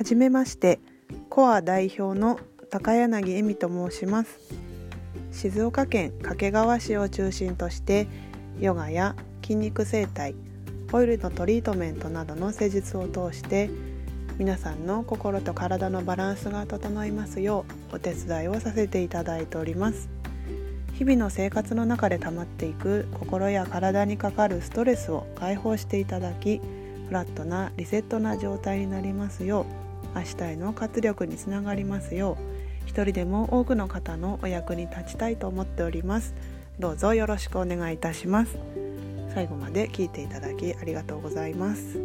はじめましてコア代表の高柳恵美と申します。静岡県掛川市を中心としてヨガや筋肉整体オイルのトリートメントなどの施術を通して皆さんの心と体のバランスが整いますようお手伝いをさせていただいております。日々の生活の中で溜まっていく心や体にかかるストレスを解放していただきフラットなリセットな状態になりますよう明日への活力につながりますよう一人でも多くの方のお役に立ちたいと思っております。どうぞよろしくお願いいたします。最後まで聞いていただきありがとうございます。